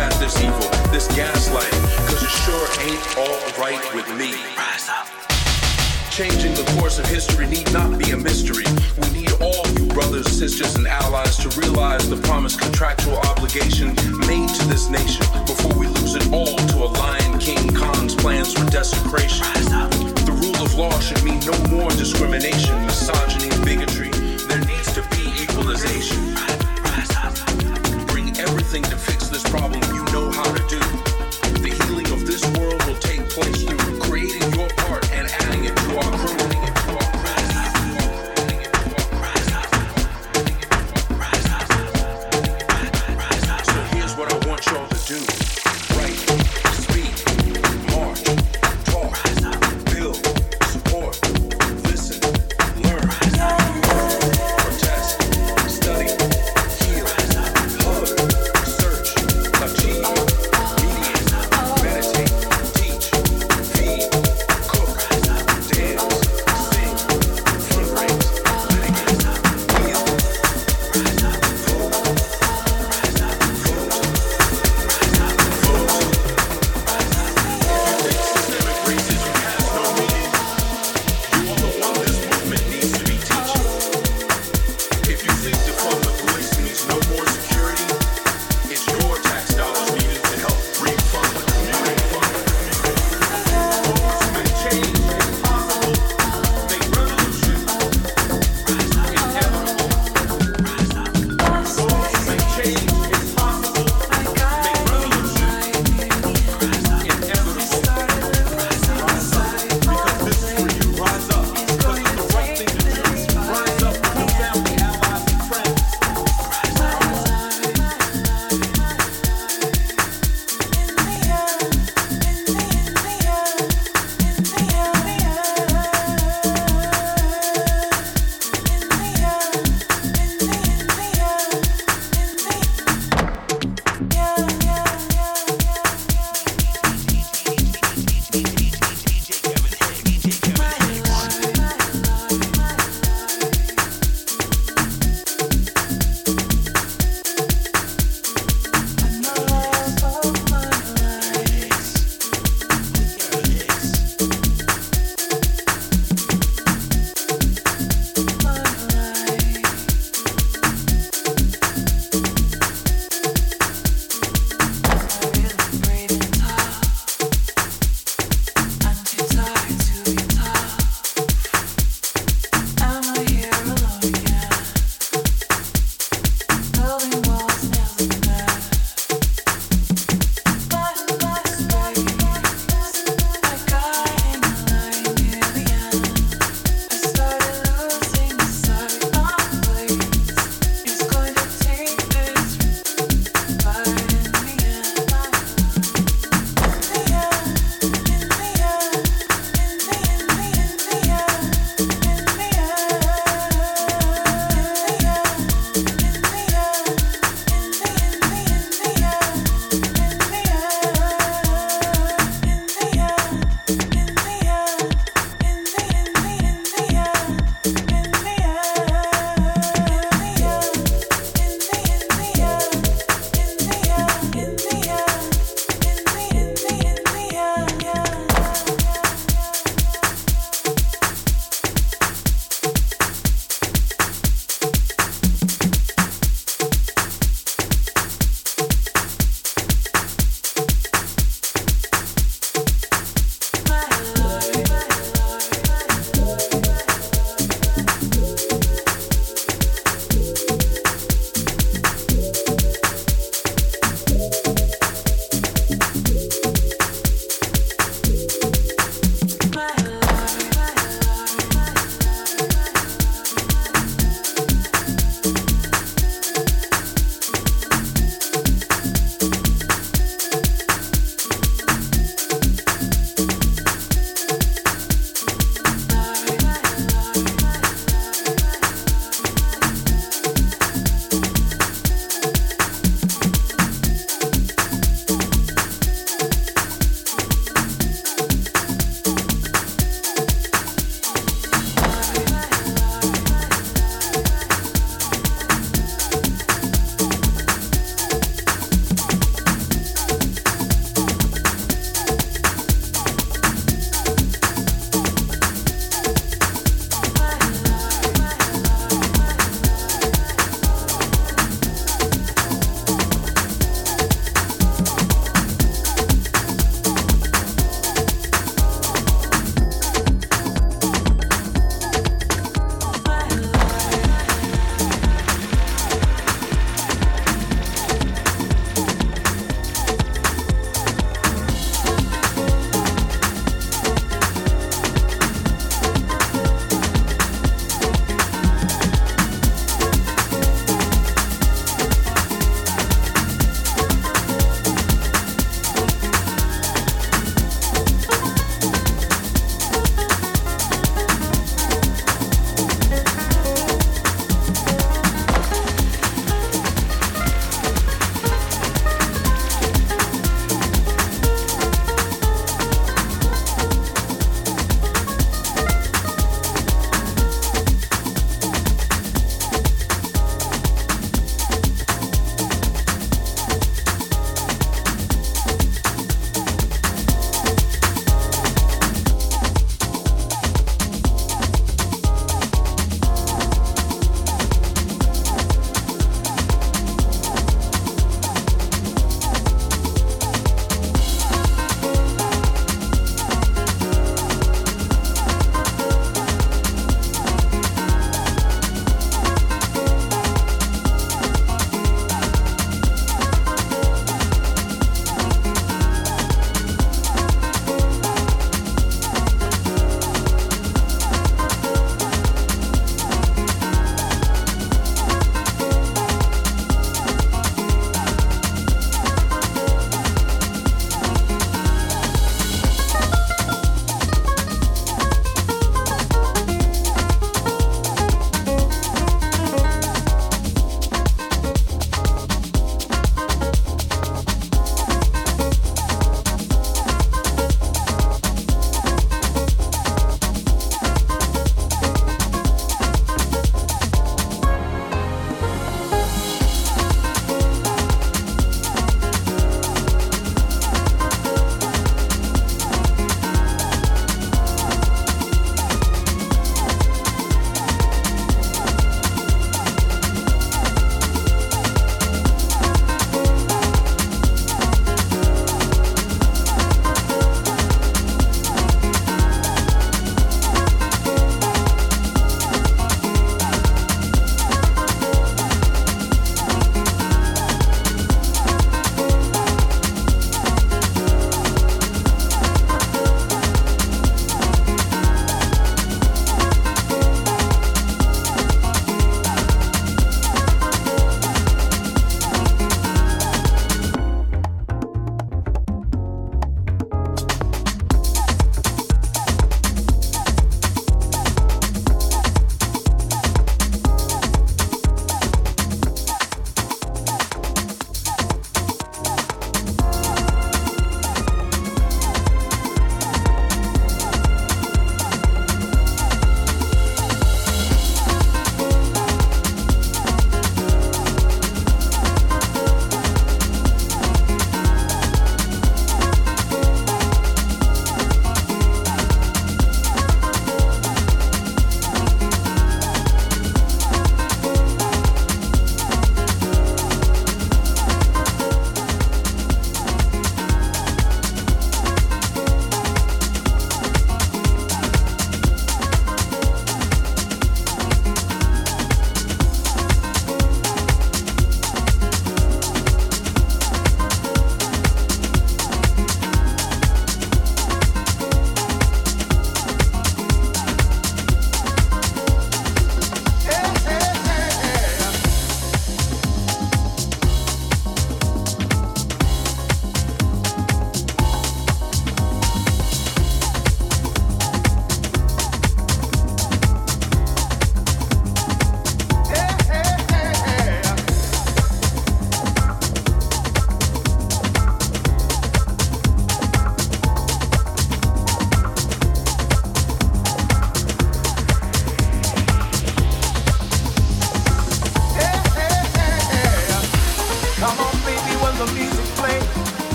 combat this evil, this gaslighting, cause it sure ain't all right with me. Rise up. Changing the course of history need not be a mystery. We need all you brothers, sisters, and allies to realize the promised contractual obligation made to this nation before we lose it all to a Lion King Khan's plans for desecration. Rise up. The rule of law should mean no more discrimination, misogyny, and bigotry. There needs to be equalization. Rise up. Bring everything to fix this problem.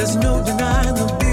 We'll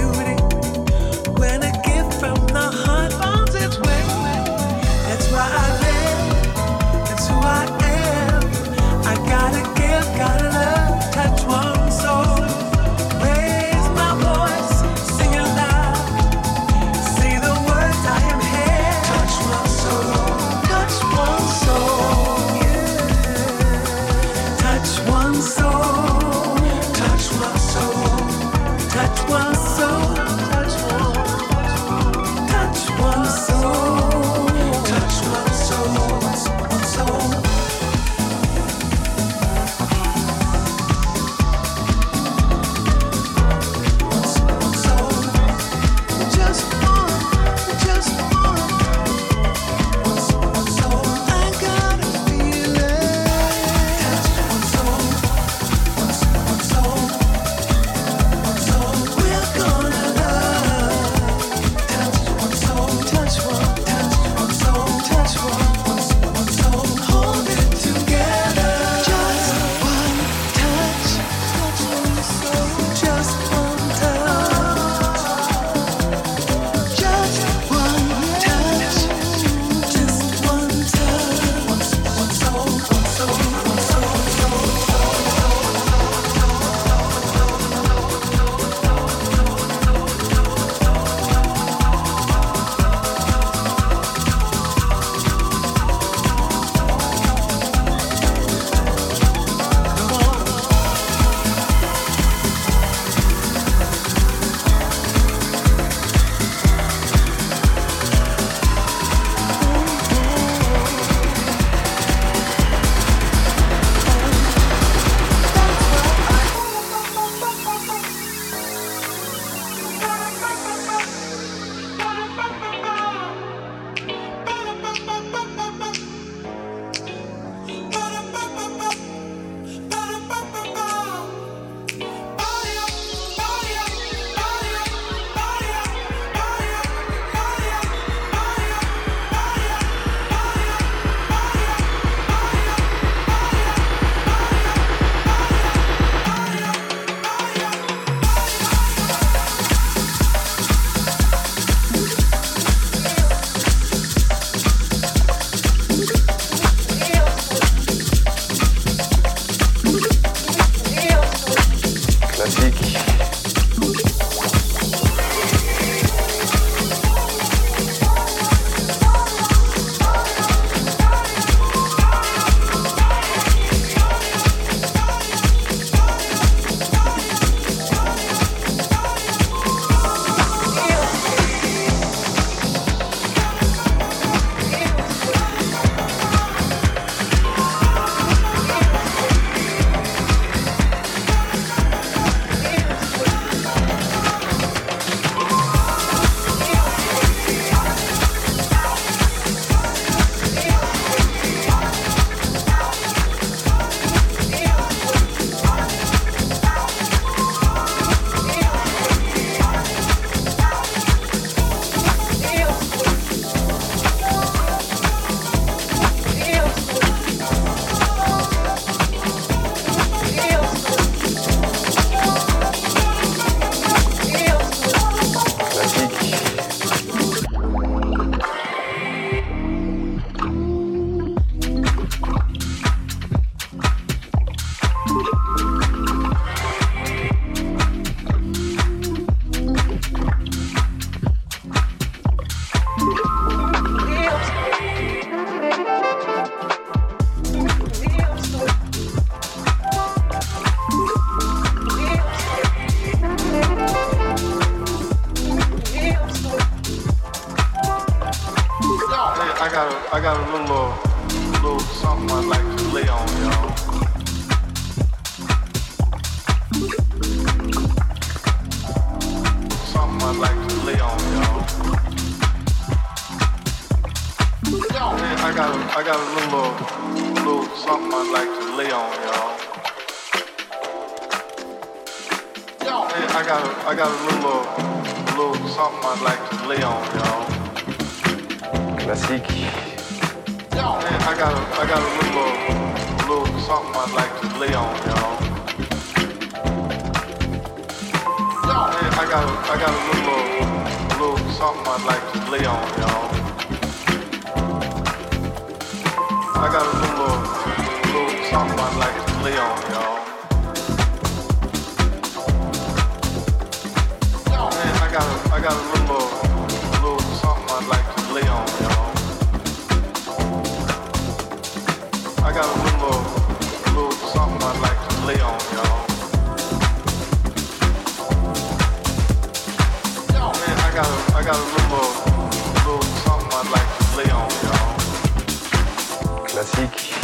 Classique.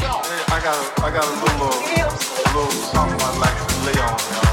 I got a, I got a little, little something I'd like to lay on, y'all.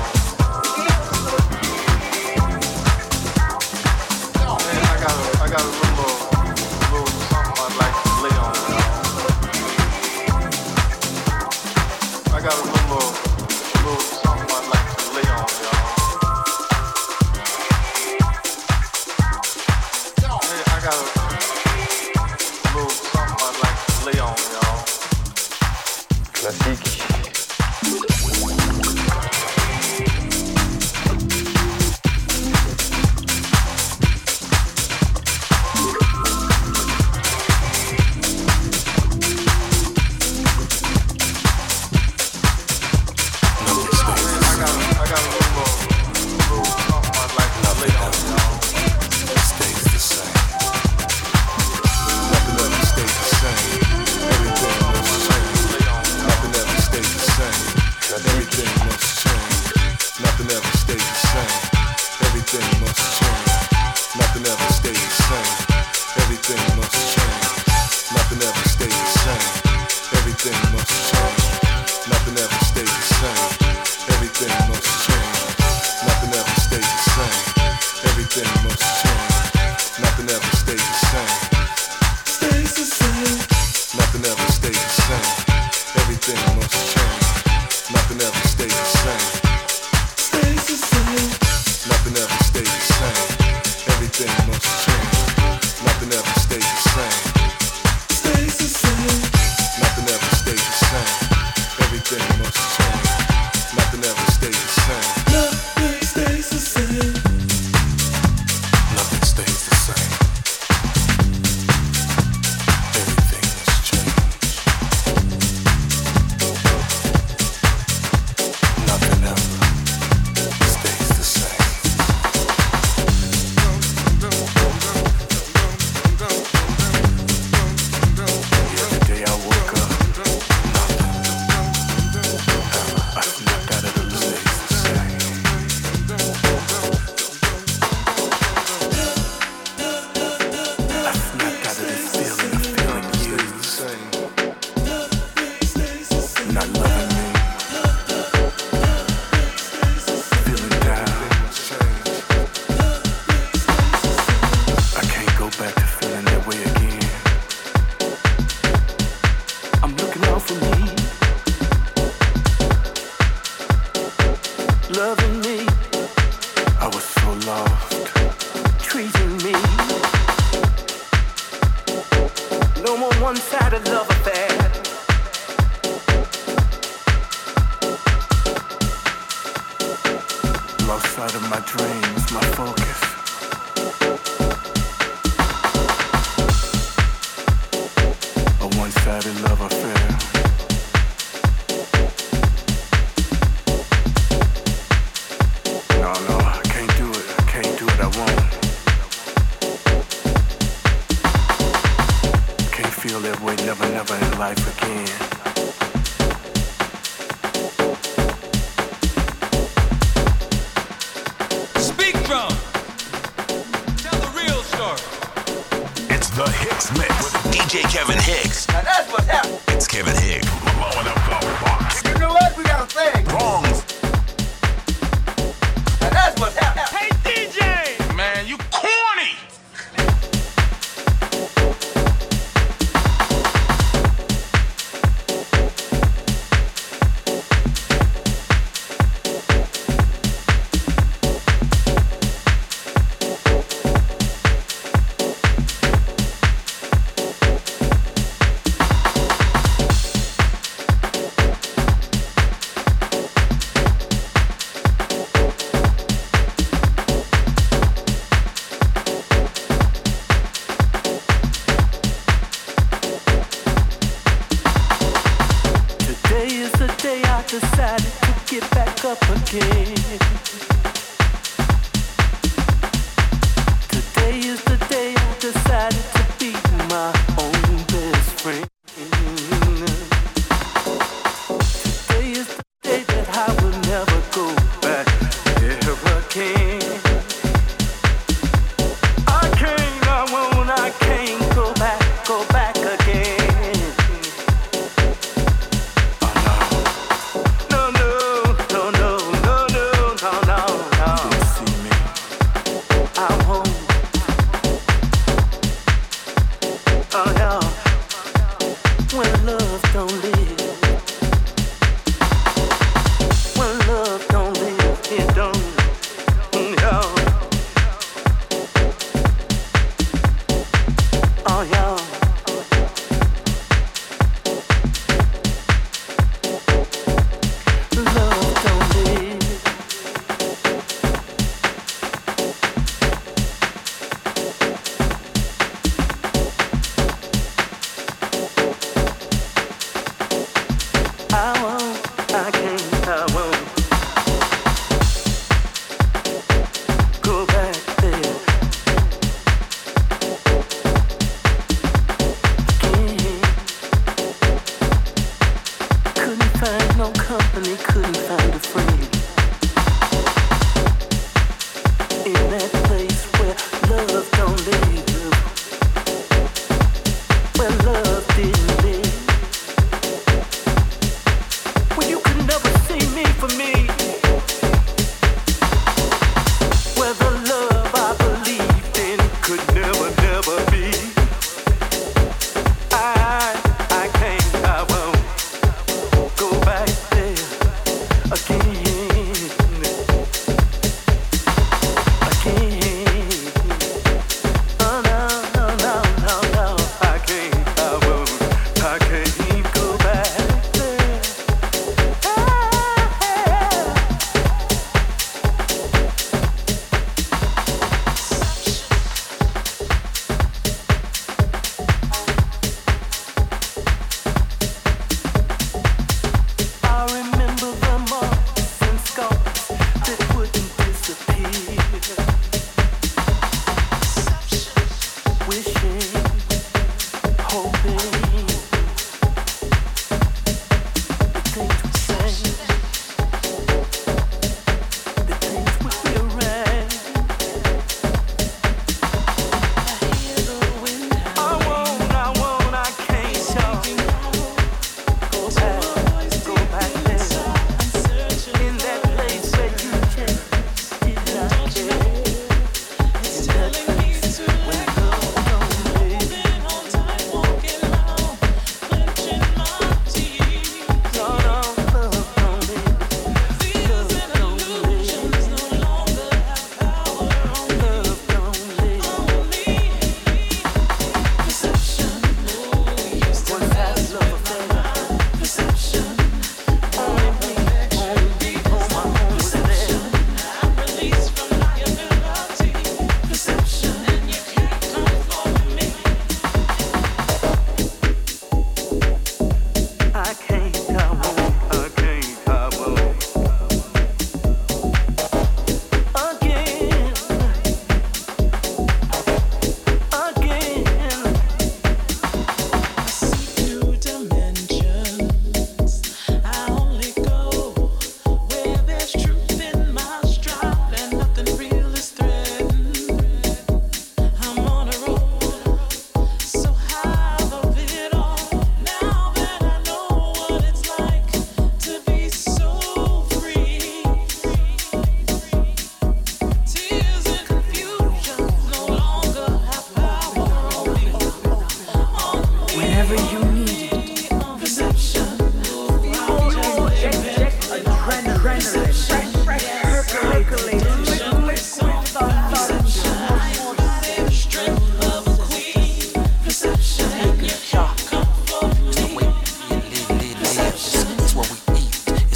The HixMix with DJ Kevin Hicks. Now that's what happened. It's Kevin Hicks blowing up the box. You know what? We got a thing. Wrong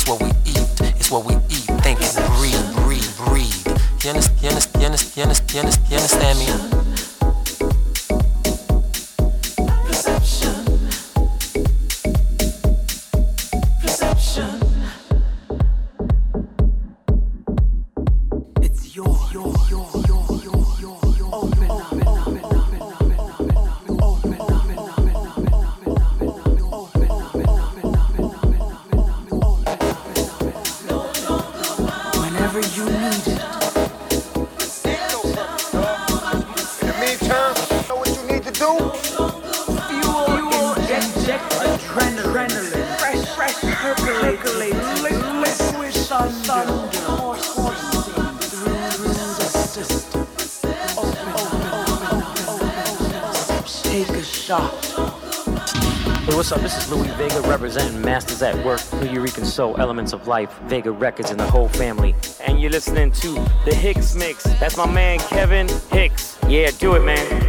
It's what we eat, it's what we eat, think and breathe, breathe, breathe. You understand, you understand, you understand, you understand me? Masters at Work, Nuyorican Soul, Elements of Life, Vega Records, and the whole family. And you're listening to the HixMix. That's my man Kevin Hicks. Yeah, do it, man.